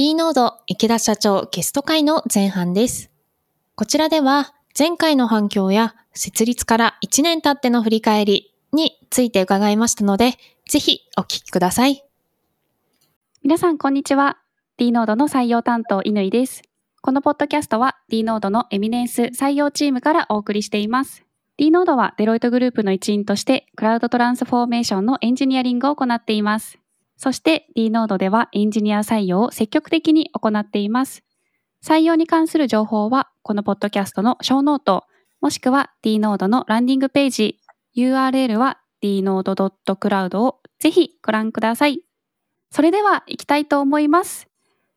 D ノード池田社長ゲスト会の前半です。こちらでは前回の反響や設立から1年経っての振り返りについて伺いましたので、ぜひお聞きください。皆さんこんにちは。D ノードの採用担当乾です。このポッドキャストは D ノードのエミネンス採用チームからお送りしています。D ノードはデロイトグループの一員としてクラウドトランスフォーメーションのエンジニアリングを行っています。そして D ノードではエンジニア採用を積極的に行っています。採用に関する情報はこのポッドキャストのショーノート、もしくは D.Node のランディングページ、URL は dnode.cloud をぜひご覧ください。それでは行きたいと思います。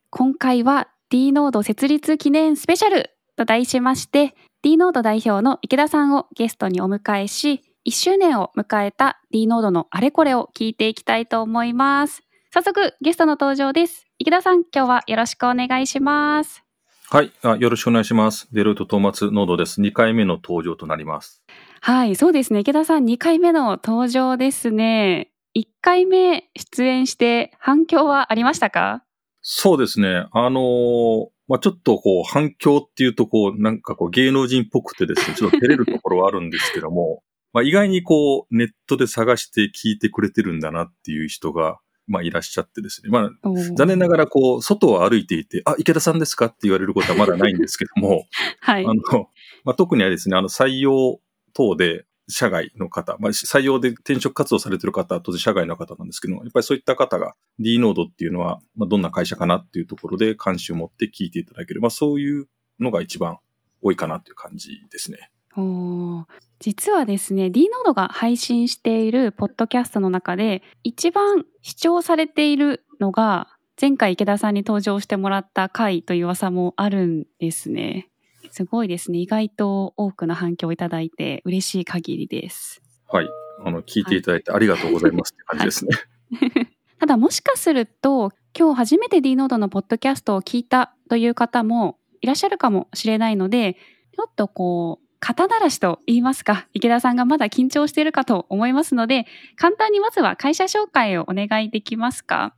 今回は D ノード設立記念スペシャルと題しまして D ノード代表の池田さんをゲストにお迎えし1周年を迎えた D ノードのあれこれを聞いていきたいと思います。早速ゲストの登場です。池田さん、今日はよろしくお願いします。はいあ、よろしくお願いします。デロイトトーマツノードです。2回目の登場となります。はい、そうですね。池田さん、2回目の登場ですね。1回目出演して反響はありましたか？そうですね。あのー、まあ、ちょっとこう反響っていうとこう、なんかこう芸能人っぽくてですね、ちょっと照れるところはあるんですけども、まあ、意外にこう、ネットで探して聞いてくれてるんだなっていう人が、まあ、いらっしゃってですね。まあ、残念ながら、こう、外を歩いていて、あ、池田さんですかって言われることはまだないんですけども、はい。あの、まあ、特にはですね、あの、採用等で、社外の方、まあ、採用で転職活動されてる方は当然社外の方なんですけども、やっぱりそういった方が D ノードっていうのは、まあ、どんな会社かなっていうところで関心を持って聞いていただける。まあ、そういうのが一番多いかなという感じですね。お実はですね D ノードが配信しているポッドキャストの中で一番視聴されているのが前回池田さんに登場してもらった回という噂もあるんですね。すごいですね。意外と多くの反響をいただいて嬉しい限りです。はい。あの、聞いていただいてありがとうございますって感じですね。はい、ただもしかすると今日初めて D ノードのポッドキャストを聞いたという方もいらっしゃるかもしれないので、ちょっとこう肩慣らしと言いますか、池田さんがまだ緊張しているかと思いますので、簡単にまずは会社紹介をお願いできますか。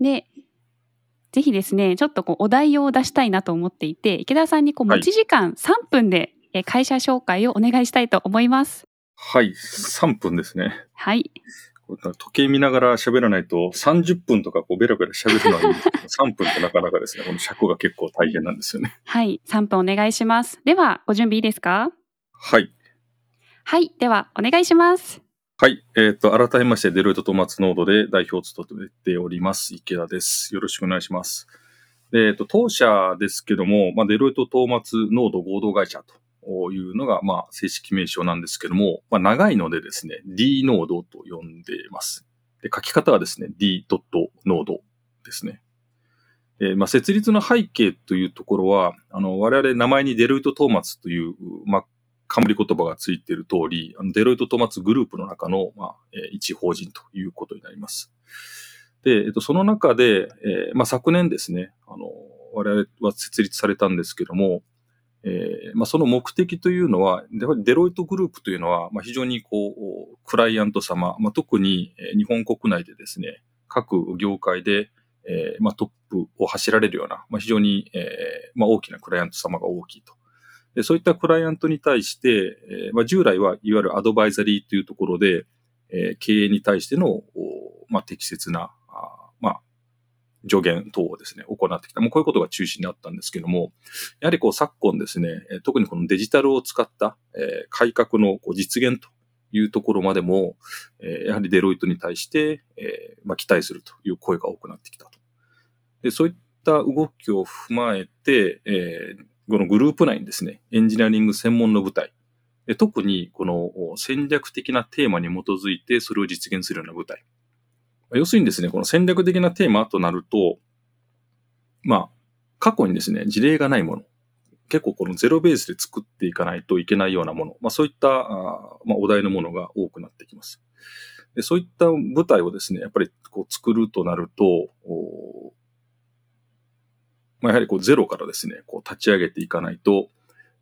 で、ぜひですね、ちょっとこうお題を出したいなと思っていて、池田さんにこう持ち時間3分で会社紹介をお願いしたいと思います。はい、3分ですね。はい。時計見ながら喋らないと30分とかこうベラベラ喋るのに3 分ってなかなかですね、この尺が結構大変なんですよね。はい、3分お願いします。では、ご準備いいですか？はい。はい。では、お願いします。はい。えっ、ー、と、改めまして、デロイトトマツノードで代表を務めております、池田です。よろしくお願いします。で、えっ、ー、と、当社ですけども、まあ、デロイトトーマツノード合同会社というのが、まあ、正式名称なんですけども、まあ、長いのでですね、D ノードと呼んでいます。で、書き方はですね、D ノードですね。えー、まあ、設立の背景というところは、あの、我々名前にデロイトトーマツという、まあ、冠言葉がついている通り、あのデロイト・トマツグループの中の、まあ、えー、一法人ということになります。で、えっと、その中で、えー、まあ、昨年ですね、あの、我々は設立されたんですけども、えー、まあ、その目的というのは、デロイトグループというのは、まあ、非常にこう、クライアント様、まあ、特に日本国内でですね、各業界で、えー、まあ、トップを走られるような、まあ、非常に、えー、まあ、大きなクライアント様が大きいと。そういったクライアントに対して、え、まあ、従来はいわゆるアドバイザリーというところで、え、経営に対しての、まあ、適切な、あまあ、助言等をですね、行ってきた。もうこういうことが中心にあったんですけども、やはりこう昨今ですね、特にこのデジタルを使った、え、改革のこう実現というところまでも、え、やはりデロイトに対して、えまあ、期待するという声が多くなってきたと。でそういった動きを踏まえて、えー、このグループ内にですね、エンジニアリング専門の部隊、特にこの戦略的なテーマに基づいてそれを実現するような部隊。要するにですね、この戦略的なテーマとなると、まあ、過去にですね、事例がないもの、結構このゼロベースで作っていかないといけないようなもの、まあそういった、まあ、お題のものが多くなってきます。でそういった部隊をですね、やっぱりこう作るとなると、まあ、やはりこうゼロからですね、こう立ち上げていかないと、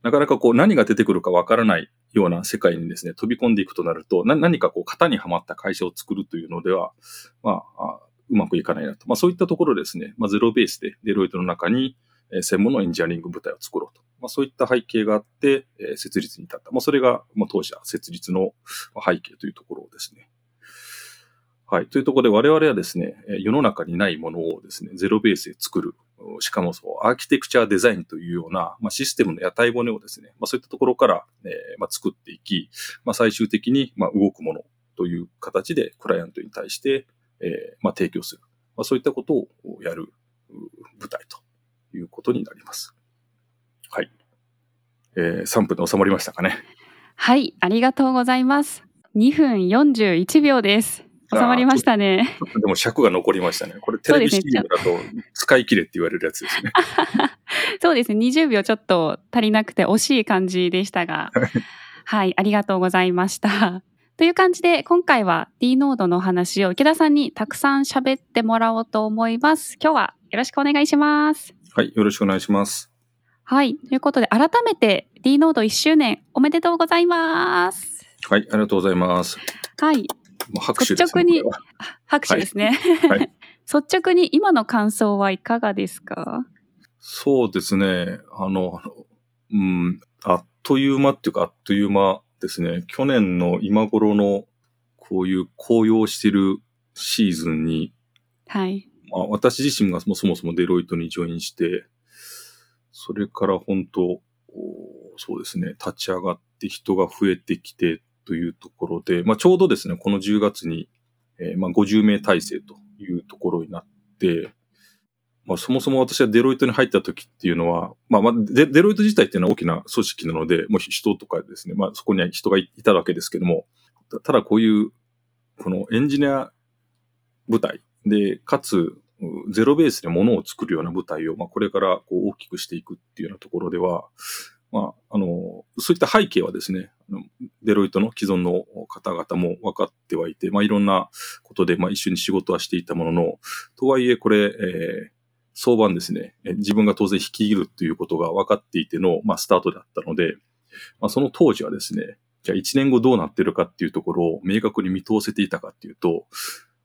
なかなかこう何が出てくるかわからないような世界にですね、飛び込んでいくとなると、何かこう型にはまった会社を作るというのでは、まあ、うまくいかないなと。まあそういったところですね、まあゼロベースでデロイトの中に専門のエンジニアリング部隊を作ろうと。まあそういった背景があって、え設立に至った。まあそれが、まあ当社設立の背景というところですね。はい。というところで我々はですね、世の中にないものをですね、ゼロベースで作る。しかもそう、アーキテクチャーデザインというような、まあ、システムの屋台骨をですね、まあ、そういったところから、えー、まあ、作っていき、まあ、最終的に、まあ、動くものという形でクライアントに対して、えー、まあ、提供する。まあ、そういったことをやる舞台ということになります。はい。えー、3分で収まりましたかね。はい、ありがとうございます。2分41秒です。収まりましたね。でも尺が残りましたね。これテレビ CM だと使い切れって言われるやつですね。そうですね。20秒ちょっと足りなくて惜しい感じでしたが。はい、ありがとうございました。という感じで、今回は D ノードの話を池田さんにたくさん喋ってもらおうと思います。今日はよろしくお願いします。はい、よろしくお願いします。はい、ということで、改めて D ノード1周年おめでとうございます。はい、ありがとうございます。はい。拍手ですね。率直に、拍手ですね。はい、率直に今の感想はいかがですか？そうですね。あの、うん、あっという間っていうか、あっという間ですね。去年の今頃のこういう紅葉してるシーズンに、はい。まあ、私自身がそもそもデロイトにジョインして、それから本当、そうですね、立ち上がって人が増えてきてというところで、まあ、ちょうどですね、この10月に、えー、まあ、50名体制というところになって、まあ、そもそも私はデロイトに入った時っていうのは、まあ、まあデ、デロイト自体っていうのは大きな組織なので、もう人とかですね、まあ、そこには人がいたわけですけども、ただこういう、このエンジニア部隊で、かつ、ゼロベースで物を作るような部隊を、まあ、これからこう大きくしていくっていうようなところでは、まあ、あの、そういった背景はですね、デロイトの既存の方々も分かってはいて、まあ、いろんなことで、まあ、一緒に仕事はしていたものの、とはいえ、これ、えー、相場ですね、自分が当然率いるということが分かっていての、まあ、スタートだったので、まあ、その当時はですね、じゃあ1年後どうなってるかっていうところを明確に見通せていたかっていうと、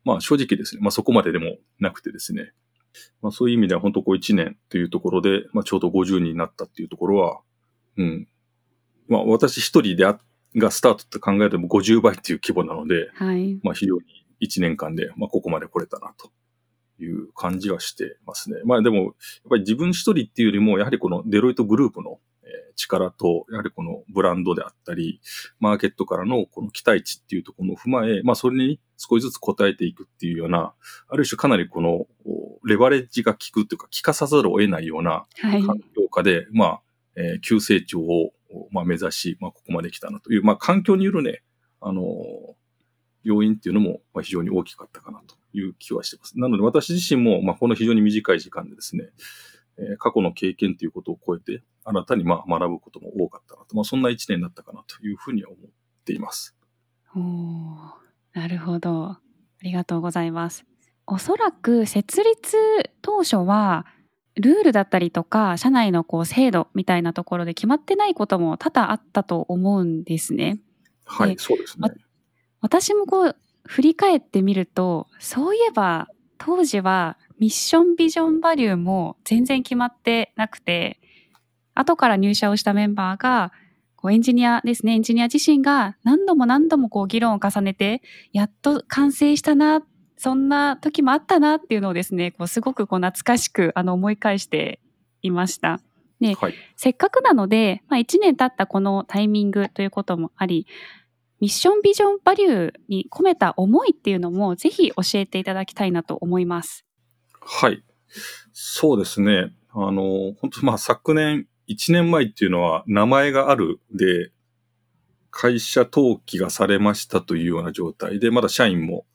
まあ正直ですね、まあそこまででもなくてですね、まあそういう意味では本当こう1年というところで、まあちょうど50人になったっていうところは、うん。まあ私一人であがスタートって考えても50倍っていう規模なので、はい。まあ非常に1年間で、まあここまで来れたなという感じはしてますね。まあでも、やっぱり自分一人っていうよりも、やはりこのデロイトグループの力と、やはりこのブランドであったり、マーケットからのこの期待値っていうところを踏まえ、まあそれに少しずつ応えていくっていうような、ある種かなりこのレバレッジが効くというか、効かさざるを得ないような環境下で、はい、まあ、えー、急成長を、まあ、目指し、まあここまで来たなという、まあ環境によるね、あのー、要因っていうのもまあ非常に大きかったかなという気はしてます。なので私自身も、まあ、この非常に短い時間でですね、えー、過去の経験ということを超えて、新たにまあ学ぶことも多かったなと、まあ、そんな一年だったかなというふうには思っています。おなるほど。ありがとうございます。おそらく設立当初は、ルールだったりとか、社内のこう制度みたいなところで決まってないことも多々あったと思うんですね。はい、そうですね。私もこう、振り返ってみると、そういえば当時はミッションビジョンバリューも全然決まってなくて、後から入社をしたメンバーが、こうエンジニアですね、エンジニア自身が何度も何度もこう議論を重ねて、やっと完成したな、そんな時もあったなっていうのをですね、こうすごくこう懐かしくあの思い返していました。で、はい、せっかくなので、まあ、1年経ったこのタイミングということもあり、ミッションビジョンバリューに込めた思いっていうのもぜひ教えていただきたいなと思います。はい。そうですね。あの、本当まあ昨年、1年前っていうのは名前があるで、会社登記がされましたというような状態で、まだ社員も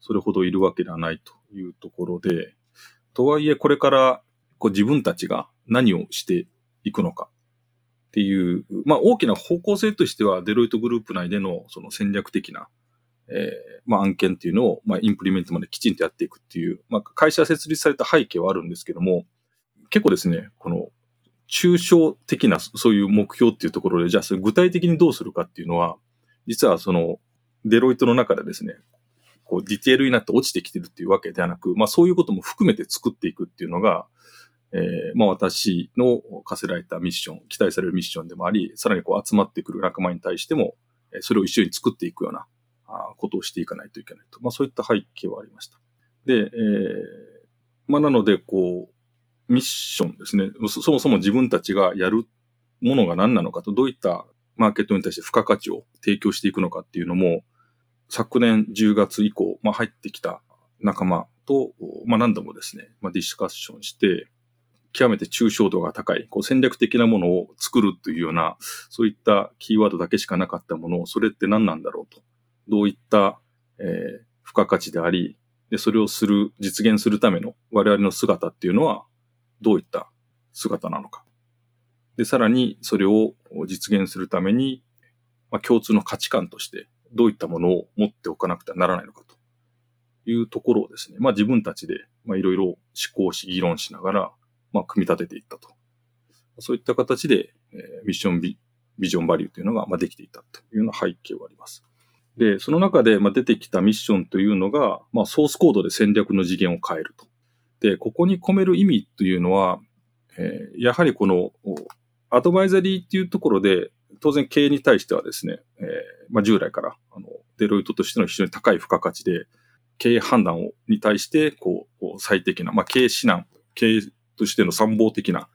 それほどいるわけではないというところで、とはいえこれからこう自分たちが何をしていくのかっていう、まあ大きな方向性としてはデロイトグループ内でのその戦略的なえー、まあ、案件っていうのを、まあ、インプリメントまできちんとやっていくっていう、まあ、会社設立された背景はあるんですけども、結構ですね、この、抽象的なそういう目標っていうところで、じゃあそれ具体的にどうするかっていうのは、実はその、デロイトの中でですね、こう、ディテールになって落ちてきてるっていうわけではなく、まあそういうことも含めて作っていくっていうのが、えー、まあ私の課せられたミッション、期待されるミッションでもあり、さらにこう集まってくる仲間に対しても、それを一緒に作っていくようなことをしていかないといけないと。まあそういった背景はありました。で、えー、まあなので、こう、ミッションですね。そもそも自分たちがやるものが何なのかと、どういったマーケットに対して付加価値を提供していくのかっていうのも、昨年10月以降、まあ、入ってきた仲間と、まあ、何度もですね、まあ、ディスカッションして、極めて抽象度が高い、こう戦略的なものを作るというような、そういったキーワードだけしかなかったものを、それって何なんだろうと。どういった、えー、付加価値であり、で、それをする、実現するための我々の姿っていうのは、どういった姿なのか。で、さらにそれを実現するために、まあ、共通の価値観としてどういったものを持っておかなくてはならないのかというところをですね、まあ自分たちでいろいろ思考し、議論しながら、まあ組み立てていったと。そういった形で、えー、ミッションビビジョンバリューというのが、まあ、できていたというような背景はあります。で、その中で、まあ、出てきたミッションというのが、まあ、ソースコードで戦略の次元を変えると。で、ここに込める意味というのは、えー、やはりこのアドバイザリーっていうところで、当然経営に対してはですね、えー、まあ、従来から、あの、デロイトとしての非常に高い付加価値で、経営判断をに対して、こう、最適な、まあ、経営指南、経営としての参謀的な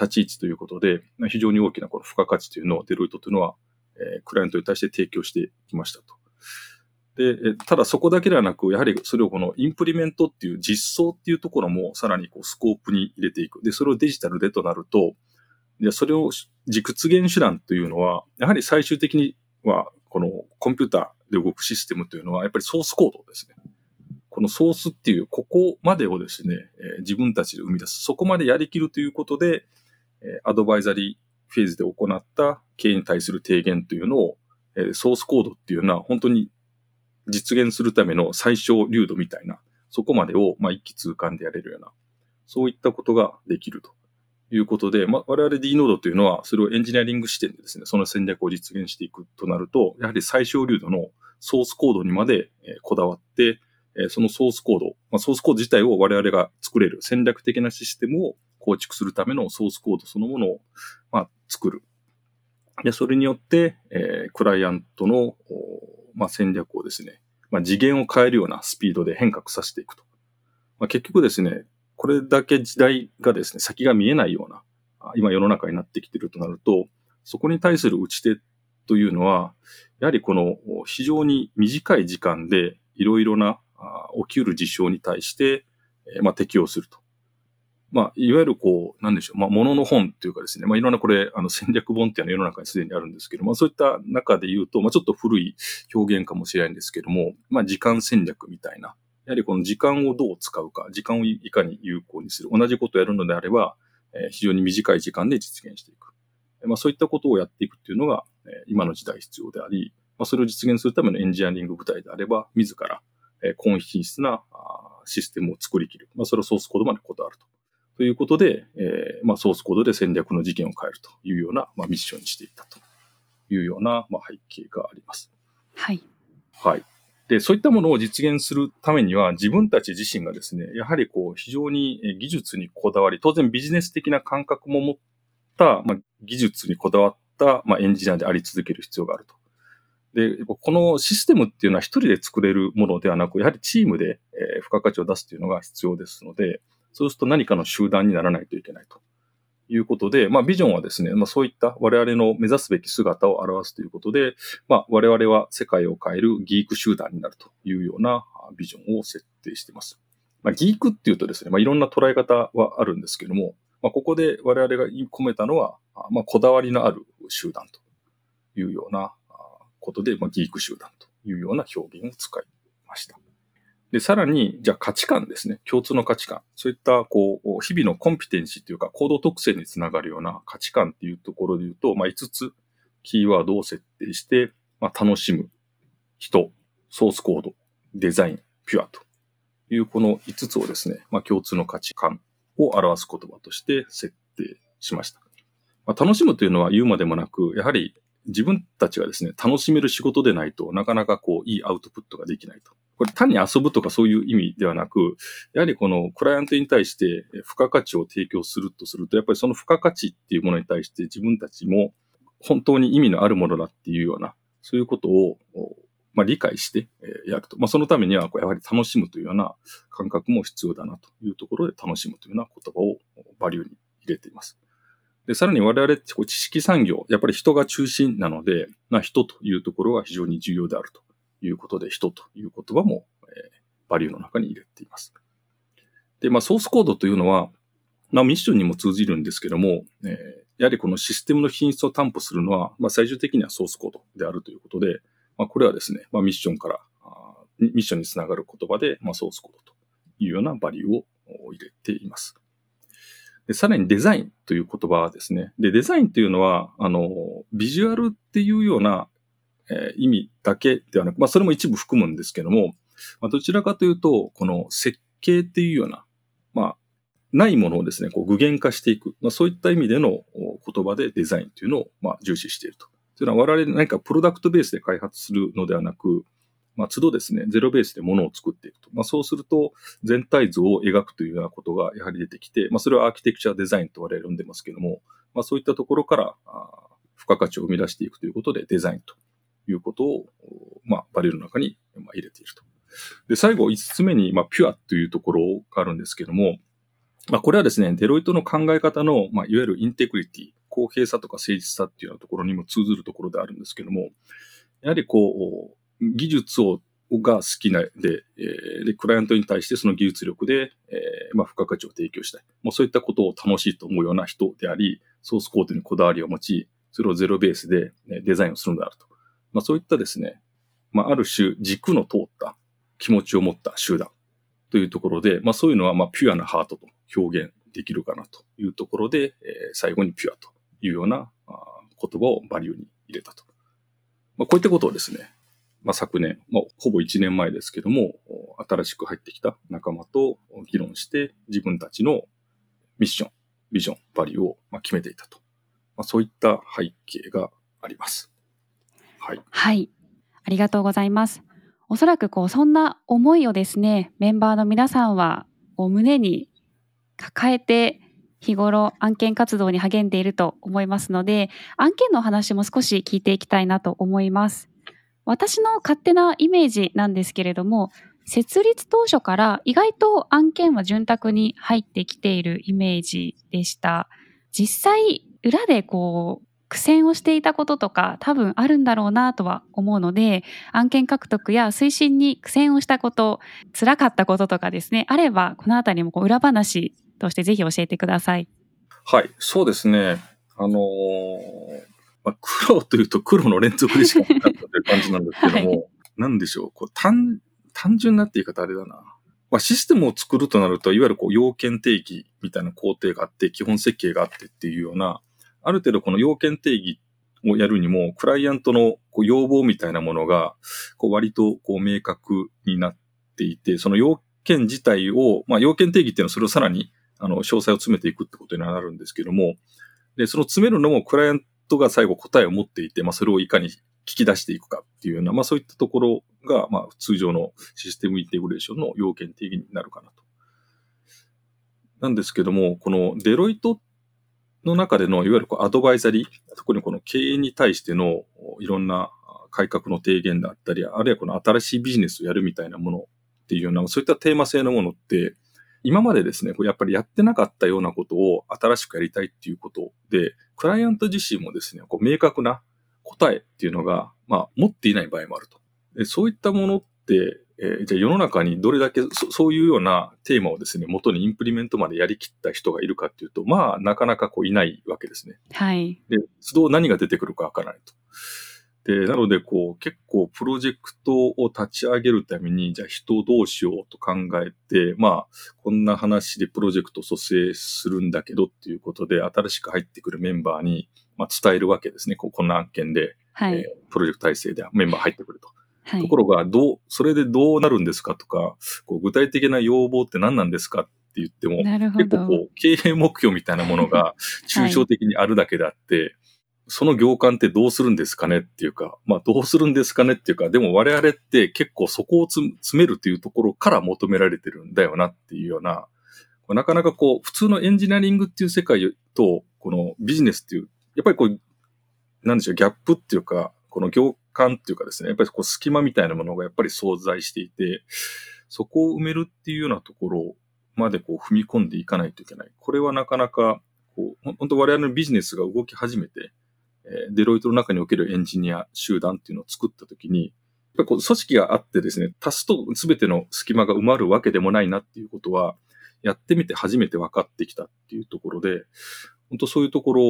立ち位置ということで、非常に大きなこの付加価値というのをデロイトというのは、えー、クライアントに対して提供してきましたと。で、ただそこだけではなく、やはりそれをこのインプリメントっていう実装っていうところもさらにこうスコープに入れていく。で、それをデジタルでとなると、で、それを実現手段というのは、やはり最終的には、このコンピューターで動くシステムというのは、やっぱりソースコードですね。このソースっていう、ここまでをですね、え、自分たちで生み出す。そこまでやりきるということで、え、アドバイザリーフェーズで行った経営に対する提言というのを、え、ソースコードっていうのは本当に実現するための最小流度みたいな、そこまでを、まあ、一気通貫でやれるような、そういったことができると。いうことで、まあ、我々 D ノードというのは、それをエンジニアリング視点でですね、その戦略を実現していくとなると、やはり最小流度のソースコードにまでこだわって、そのソースコード、まあ、ソースコード自体を我々が作れる戦略的なシステムを構築するためのソースコードそのものを、まあ、作る。で、それによって、えー、クライアントの、まあ、戦略をですね、まあ、次元を変えるようなスピードで変革させていくと。まあ、結局ですね、これだけ時代がですね、先が見えないような、今世の中になってきてるとなると、そこに対する打ち手というのは、やはりこの非常に短い時間でいろいろな起きうる事象に対して、まあ、適用すると。まあ、いわゆるこう、なんでしょう、まあ、ものの本というかですね、まあ、いろんなこれ、あの、戦略本っていうのは世の中にすでにあるんですけども、そういった中で言うと、まあ、ちょっと古い表現かもしれないんですけども、まあ、時間戦略みたいな、やはりこの時間をどう使うか、時間をいかに有効にする。同じことをやるのであれば、えー、非常に短い時間で実現していく。まあ、そういったことをやっていくっていうのが、えー、今の時代必要であり、まあ、それを実現するためのエンジニアリング部隊であれば、自ら、えー、高品質なあシステムを作りきる。まあ、それをソースコードまでこだわると。ということで、えーまあ、ソースコードで戦略の事件を変えるというような、まあ、ミッションにしていったというような、まあ、背景があります。はい。はい。で、そういったものを実現するためには、自分たち自身がですね、やはりこう、非常に技術にこだわり、当然ビジネス的な感覚も持った、まあ、技術にこだわった、まあ、エンジニアであり続ける必要があると。で、このシステムっていうのは一人で作れるものではなく、やはりチームで、付加価値を出すというのが必要ですので、そうすると何かの集団にならないといけないと。いうことで、まあ、ビジョンはですね、まあ、そういった我々の目指すべき姿を表すということで、まあ、我々は世界を変えるギーク集団になるというようなビジョンを設定しています。まあ、ギークっていうとですね、まあ、いろんな捉え方はあるんですけども、まあ、ここで我々が込めたのは、まあ、こだわりのある集団というようなことで、まあ、ギーク集団というような表現を使いました。で、さらに、じゃあ価値観ですね。共通の価値観。そういった、こう、日々のコンピテンシーというか、行動特性につながるような価値観っていうところで言うと、まあ、5つキーワードを設定して、まあ、楽しむ、人、ソースコード、デザイン、ピュアというこの5つをですね、まあ、共通の価値観を表す言葉として設定しました。まあ、楽しむというのは言うまでもなく、やはり自分たちがですね、楽しめる仕事でないとなかなかこう、いいアウトプットができないと。これ単に遊ぶとかそういう意味ではなく、やはりこのクライアントに対して付加価値を提供するとすると、やっぱりその付加価値っていうものに対して自分たちも本当に意味のあるものだっていうような、そういうことを、まあ、理解してやると。まあ、そのためには、やはり楽しむというような感覚も必要だなというところで楽しむというような言葉をバリューに入れています。で、さらに我々って知識産業、やっぱり人が中心なので、まあ、人というところが非常に重要であるということで、人という言葉も、えー、バリューの中に入れています。で、まあ、ソースコードというのは、まあ、ミッションにも通じるんですけども、えー、やはりこのシステムの品質を担保するのは、まあ、最終的にはソースコードであるということで、まあ、これはですね、まあ、ミッションからあミッションにつながる言葉で、まあ、ソースコードというようなバリューを入れています。で、さらにデザインという言葉ですね。で、デザインというのは、あの、ビジュアルっていうような、えー、意味だけではなく、まあ、それも一部含むんですけども、まあ、どちらかというと、この設計っていうような、まあ、ないものをですね、こう具現化していく。まあ、そういった意味での言葉でデザインというのを、まあ、重視していると。というのは我々何かプロダクトベースで開発するのではなく、まあ、都度ですね、ゼロベースでものを作っていくと。まあ、そうすると、全体像を描くというようなことがやはり出てきて、まあ、それはアーキテクチャデザインと我々呼んでますけども、まあ、そういったところから、あ付加価値を生み出していくということで、デザインということを、まあ、バリューの中に入れていると。で、最後、5つ目に、まあ、ピュアというところがあるんですけども、まあ、これはですね、デロイトの考え方の、まあ、いわゆるインテグリティ、公平さとか誠実さっていうようなところにも通ずるところであるんですけども、やはりこう、技術をが好きなで、え、で、クライアントに対してその技術力で、え、まあ、付加価値を提供したい。もうそういったことを楽しいと思うような人であり、ソースコードにこだわりを持ち、それをゼロベースでデザインをするのであると。まあ、そういったですね、まあ、ある種軸の通った気持ちを持った集団というところで、まあ、そういうのは、まあ、ピュアなハートと表現できるかなというところで、え、最後にピュアというようなあ言葉をバリューに入れたと。まあ、こういったことをですね、まあ、昨年、まあ、ほぼ1年前ですけども、新しく入ってきた仲間と議論して自分たちのミッション、ビジョン、バリューを決めていたと。まあ、そういった背景があります。はい。はい。ありがとうございます。おそらくこう、そんな思いをですね、メンバーの皆さんは、こう胸に抱えて、日頃案件活動に励んでいると思いますので、案件の話も少し聞いていきたいなと思います。私の勝手なイメージなんですけれども、設立当初から意外と案件は潤沢に入ってきているイメージでした。実際、裏でこう、苦戦をしていたこととか多分あるんだろうなとは思うので、案件獲得や推進に苦戦をしたこと、辛かったこととかですね、あれば、このあたりもこう裏話としてぜひ教えてください。はい、そうですね。あのー、まあ、黒というと黒の連続でしかなかったという感じなんですけども、はい、なんでしょう、こう単、単純なって言い方あれだな。まあ、システムを作るとなると、いわゆるこう要件定義みたいな工程があって、基本設計があってっていうような、ある程度この要件定義をやるにも、クライアントのこう要望みたいなものが、こう割とこう明確になっていて、その要件自体を、まあ、要件定義っていうのはそれをさらに、あの、詳細を詰めていくってことになるんですけども、で、その詰めるのもクライアントが最後答えを持っていて、まあ、それをいかに聞き出していくかっていうような、まあ、そういったところが、まあ、通常のシステムインテグレーションの要件定義になるかなと。なんですけども、このデロイトの中での、いわゆるこうアドバイザリー、特にこの経営に対してのいろんな改革の提言だったり、あるいはこの新しいビジネスをやるみたいなものっていうような、そういったテーマ性のものって、今までですね、これやっぱりやってなかったようなことを新しくやりたいっていうことで、クライアント自身もですね、こう明確な答えっていうのが、まあ、持っていない場合もあると。でそういったものって、えー、じゃあ世の中にどれだけそそういうようなテーマをですね、元にインプリメントまでやりきった人がいるかっていうと、まあ、なかなかこういないわけですね。はい。で、都度何が出てくるかわからないと。で、なので、こう、結構プロジェクトを立ち上げるために、じゃあ人をどうしようと考えて、まあ、こんな話でプロジェクトを蘇生するんだけどっていうことで、新しく入ってくるメンバーに、まあ、伝えるわけですね。ここんな案件で、はい、えー、プロジェクト体制でメンバー入ってくると。はい、ところが、どう、それでどうなるんですかとか、こう具体的な要望って何なんですかって言っても、結構こう、経営目標みたいなものが抽象的にあるだけであって、その行間ってどうするんですかねっていうか、まあどうするんですかねっていうか、でも我々って結構そこを詰めるというところから求められてるんだよなっていうような、なかなかこう、普通のエンジニアリングっていう世界と、このビジネスっていう、やっぱりこう、なんでしょう、ギャップっていうか、この行間っていうかですね、やっぱりこう隙間みたいなものがやっぱり存在していて、そこを埋めるっていうようなところまでこう踏み込んでいかないといけない。これはなかなか、こう、本当我々のビジネスが動き始めて、デロイトの中におけるエンジニア集団っていうのを作ったときに、やっぱこう組織があってですね、足すと全ての隙間が埋まるわけでもないなっていうことは、やってみて初めて分かってきたっていうところで、本当そういうところ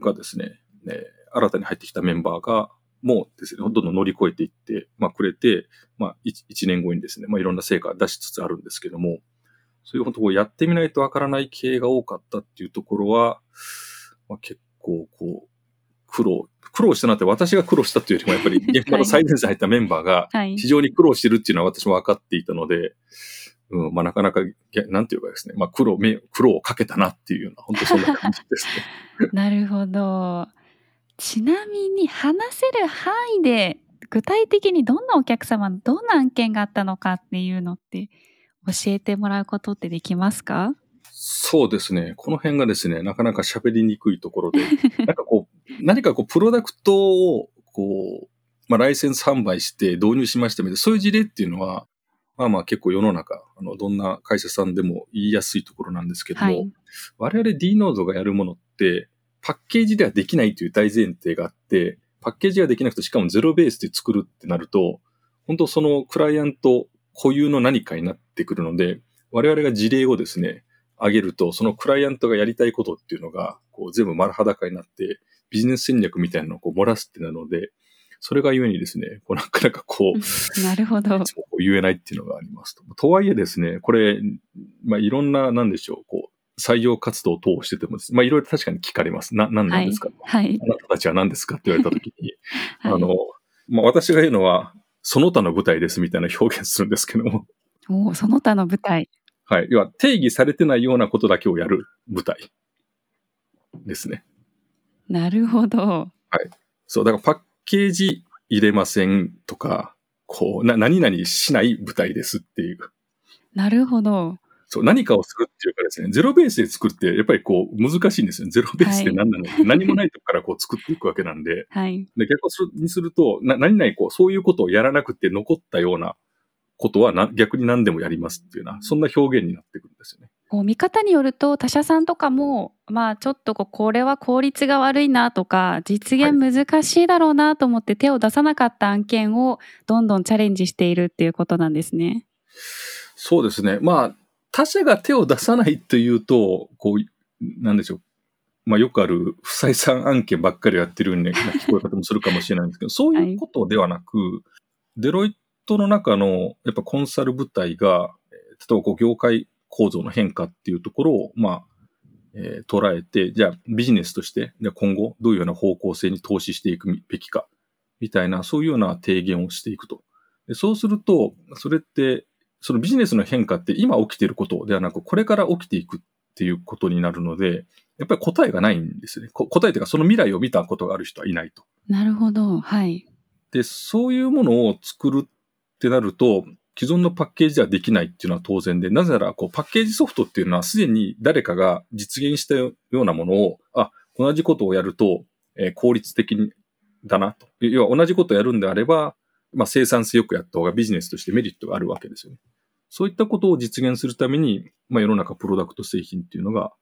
がですね、ね新たに入ってきたメンバーが、もうですね、どんどん乗り越えていって、まあ、くれて、まあ1、1年後にですね、まあ、いろんな成果出しつつあるんですけども、そういう本当こうやってみないとわからない経営が多かったっていうところは、まあ、結構こう、苦労、苦労したなって私が苦労したっていうよりも、やっぱり 現場の最前線入ったメンバーが非常に苦労してるっていうのは私も分かっていたので、うん、まあなかなか、なんていうかですね、まあ苦労、苦労をかけたなっていうような、本当そんな感じですね。なるほど。ちなみに話せる範囲で具体的にどんなお客様、どんな案件があったのかっていうのって教えてもらうことってできますか？そうですね。この辺がですね、なかなか喋りにくいところで、なんかこう、何かこう、プロダクトを、こう、まあ、ライセンス販売して導入しましたみたいな、そういう事例っていうのは、まあまあ結構世の中、あの、どんな会社さんでも言いやすいところなんですけども、はい、我々 D ノードがやるものって、パッケージではできないという大前提があって、パッケージができなくて、しかもゼロベースで作るってなると、本当そのクライアント固有の何かになってくるので、我々が事例をですね、上げると、そのクライアントがやりたいことっていうのが、こう全部丸裸になって、ビジネス戦略みたいなのをこう漏らすってなので、それがゆえにですね、こうなかなかこう、なるほど。言えないっていうのがありますと。とはいえですね、これ、まあいろんな、なんでしょう、こう、採用活動を通しててもまあいろいろ確かに聞かれます。な、何なんですか、はい、あなたたちは何ですかって言われたときに、はい、あの、まあ私が言うのは、その他の舞台ですみたいな表現するんですけども。おその他の舞台。はい。要は定義されてないようなことだけをやる舞台ですね。なるほど。はい。そう、だからパッケージ入れませんとか、こう、な、何々しない舞台ですっていう。なるほど。そう、何かをするっていうかですね、ゼロベースで作って、やっぱりこう、難しいんですよ。ゼロベースって何なの、はい、何もないとこからこう 作っていくわけなんで。はい。で、逆にすると、な、何々こう、そういうことをやらなくて残ったようなことはな逆に何でもやりますっていうような、そんな表現になってくるんですよね。こう見方によると他社さんとかも、まあちょっとここれは効率が悪いなとか、実現難しいだろうなと思って手を出さなかった案件をどんどんチャレンジしているっていうことなんですね。そうですね。まあ他社が手を出さないというと、こう、なんでしょう。まあよくある不採算案件ばっかりやってるような 聞こえ方もするかもしれないんですけど、そういうことではなく、はい、デロイトの中のやっぱコンサル部隊が、例えばこう業界構造の変化っていうところを、まあ、えー、捉えて、じゃあビジネスとして、じゃ今後どういうような方向性に投資していくべきか、みたいな、そういうような提言をしていくと。でそうすると、それって、そのビジネスの変化って今起きていることではなく、これから起きていくっていうことになるので、やっぱり答えがないんですね。答えというか、その未来を見たことがある人はいないと。なるほど。はい。で、そういうものを作るってなると、既存のパッケージではできないっていうのは当然で、なぜなら、こう、パッケージソフトっていうのはすでに誰かが実現したようなものを、あ、同じことをやると、えー、効率的にだなと。要は同じことをやるんであれば、まあ、生産性よくやった方がビジネスとしてメリットがあるわけですよね。そういったことを実現するために、まあ、世の中プロダクト製品っていうのが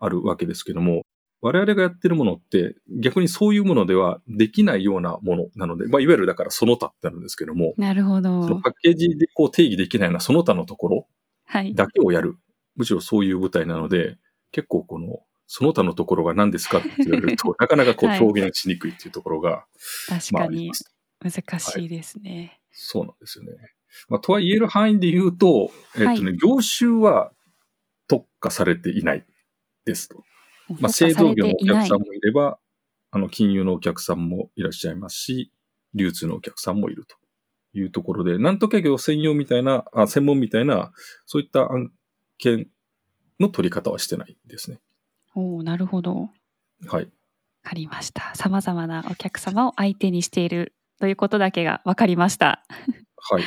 あるわけですけども、我々がやってるものって逆にそういうものではできないようなものなので、まあ、いわゆるだからその他ってあるんですけども、なるほど。そのパッケージでこう定義できないようなその他のところだけをやる。はい、むしろそういう舞台なので、結構この、その他のところが何ですかって言われると、なかなかこう表現しにくいっていうところが、確かに難しいですね、はい、そうなんですよね。まあ、とは言える範囲で言うと、えっとね、業種は特化されていないですと。まあ、製造業のお客さんもいれば、あの、金融のお客さんもいらっしゃいますし、流通のお客さんもいるというところで、なんとか業専用みたいな、あ専門みたいな、そういった案件の取り方はしてないですね。おなるほど。はい。かりました。様々なお客様を相手にしているということだけが分かりました。はい。で、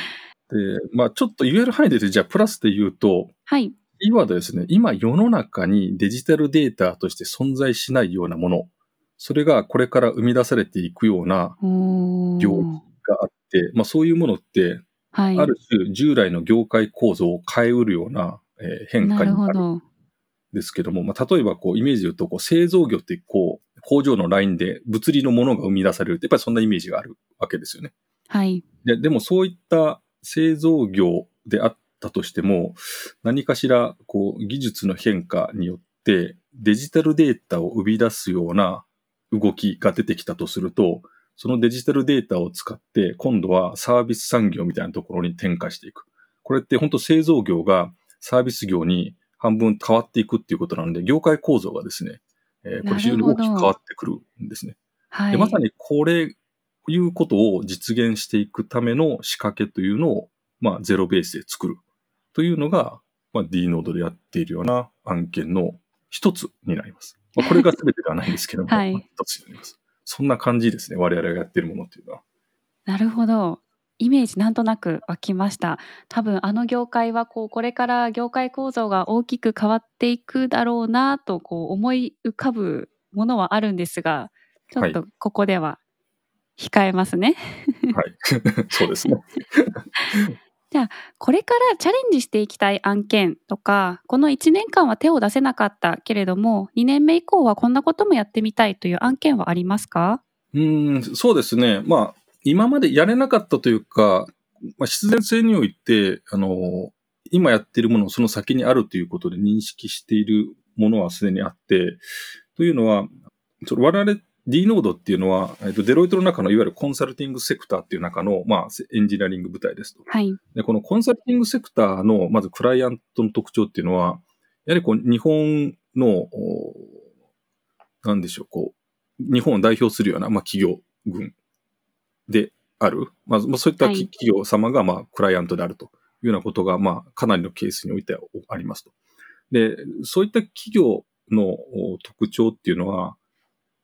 まあちょっと言える範囲で、じゃあプラスで言うと、はい。キーワードですね、今世の中にデジタルデータとして存在しないようなもの、それがこれから生み出されていくようなおー業があって、まあそういうものって、はい。ある種従来の業界構造を変えうるような、えー変な化になるん。ですけども、まあ例えばこうイメージで言うと、こう製造業ってこう工場のラインで物理のものが生み出されるって、やっぱりそんなイメージがあるわけですよね。はい。ででもそういった製造業であったとしても、何かしらこう技術の変化によってデジタルデータを生み出すような動きが出てきたとすると、そのデジタルデータを使って今度はサービス産業みたいなところに転化していく。これって本当製造業がサービス業に半分変わっていくっていうことなので、業界構造がですね、えーこれ非常に大きく変わってくるんですね。はい。でまさにこれ、いうことを実現していくための仕掛けというのを、まあ、ゼロベースで作るというのが、まあ、D ノードでやっているような案件の一つになります。まあ、これが全てではないんですけども、はいまあ一つになります。そんな感じですね、我々がやっているものっていうのは。なるほど。イメージなんとなく湧きました。多分あの業界はこうこれから業界構造が大きく変わっていくだろうなとこう思い浮かぶものはあるんですが、ちょっとここでは控えますね。はい。そうですね。じゃあこれからチャレンジしていきたい案件とか、この1年間は手を出せなかったけれども、2年目以降はこんなこともやってみたいという案件はありますか？うん、そうですね。まあ、今までやれなかったというか、まあ、必然性において、あの、今やっているものをその先にあるということで認識しているものはすでにあって、というのは、我々 D ノードっていうのは、えっと、デロイトの中のいわゆるコンサルティングセクターっていう中の、まあ、エンジニアリング部隊ですと。はい。で、このコンサルティングセクターの、まずクライアントの特徴っていうのは、やはりこう、日本の、おなんでしょう、こう、日本を代表するような、まあ、企業群である。まあ、まあそういったきはい企業様が、まあ、クライアントであるというようなことが、まあ、かなりのケースにおいてはありますと。で、そういった企業のお特徴っていうのは、えー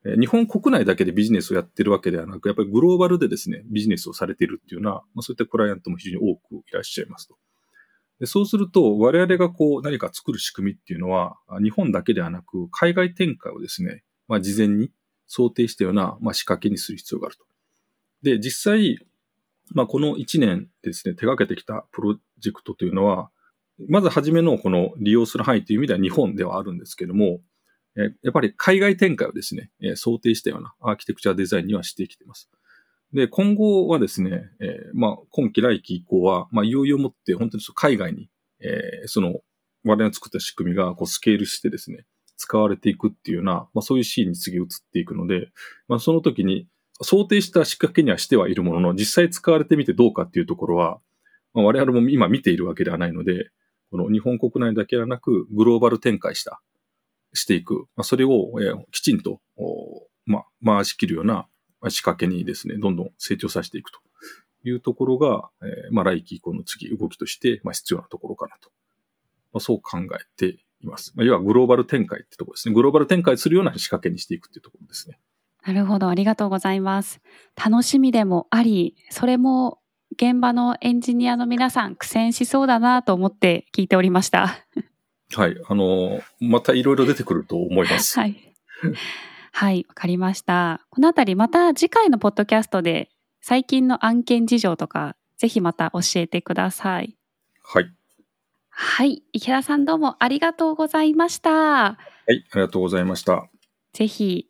日本国内だけでビジネスをやってるわけではなく、やっぱりグローバルでですね、ビジネスをされているっていうような、まあ、そういったクライアントも非常に多くいらっしゃいますと。でそうすると、我々がこう何か作る仕組みっていうのは、日本だけではなく、海外展開をですね、まあ、事前に想定したような、まあ、仕掛けにする必要があると。で、実際、まあ、この1年ですね、手掛けてきたプロジェクトというのは、まず初めのこの利用する範囲という意味では日本ではあるんですけども、えやっぱり海外展開をですね、え想定したようなアーキテクチャデザインにはしてきています。で、今後はですね、えーまあ、今期来期以降は、まあ、いよいよもって本当にその海外に、えーその、我々が作った仕組みがこうスケールしてですね、使われていくっていうような、まあ、そういうシーンに次移っていくので、まあ、その時に想定した仕掛けにはしてはいるものの、実際使われてみてどうかっていうところは、まあ、我々も今見ているわけではないので、この日本国内だけではなく、グローバル展開した、していく。まあ、それを、えーきちんと、まあ、回し切るような仕掛けにですね、どんどん成長させていくというところが、えーまあ、来期以降の次、動きとして、まあ、必要なところかなと。まあ、そう考えています。まあ、要はグローバル展開ってところですね。グローバル展開するような仕掛けにしていくっていうところですね。なるほど。ありがとうございます。楽しみでもあり、それも現場のエンジニアの皆さん苦戦しそうだなと思って聞いておりました。はい。あのーまたいろいろ出てくると思います。はい。はい、わかりました。このあたりまた次回のポッドキャストで最近の案件事情とかぜひまた教えてください。はい。はい、池田さんどうもありがとうございました。はい。ありがとうございました。ぜひ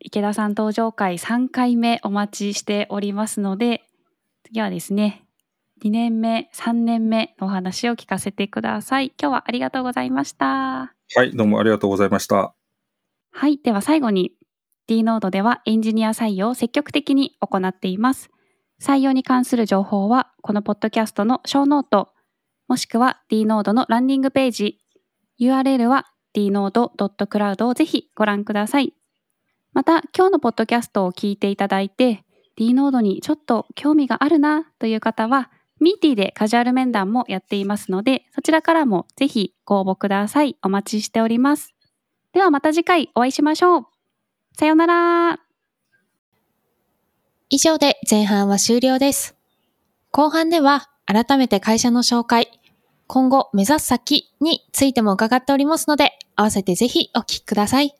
池田さん登場会3回目お待ちしておりますので、次はですね、2年目、3年目のお話を聞かせてください。今日はありがとうございました。はい。どうもありがとうございました。はい。では最後に D ノードではエンジニア採用を積極的に行っています。採用に関する情報はこのポッドキャストのショーノート、もしくは D.Node のランディングページ、URL は dnode.cloud をぜひご覧ください。また今日のポッドキャストを聞いていただいて D ノードにちょっと興味があるなという方は Meety でカジュアル面談もやっていますのでそちらからもぜひご応募ください。お待ちしております。ではまた次回お会いしましょう。さようなら。以上で前半は終了です。後半では改めて会社の紹介、今後目指す先についても伺っておりますので、合わせてぜひお聞きください。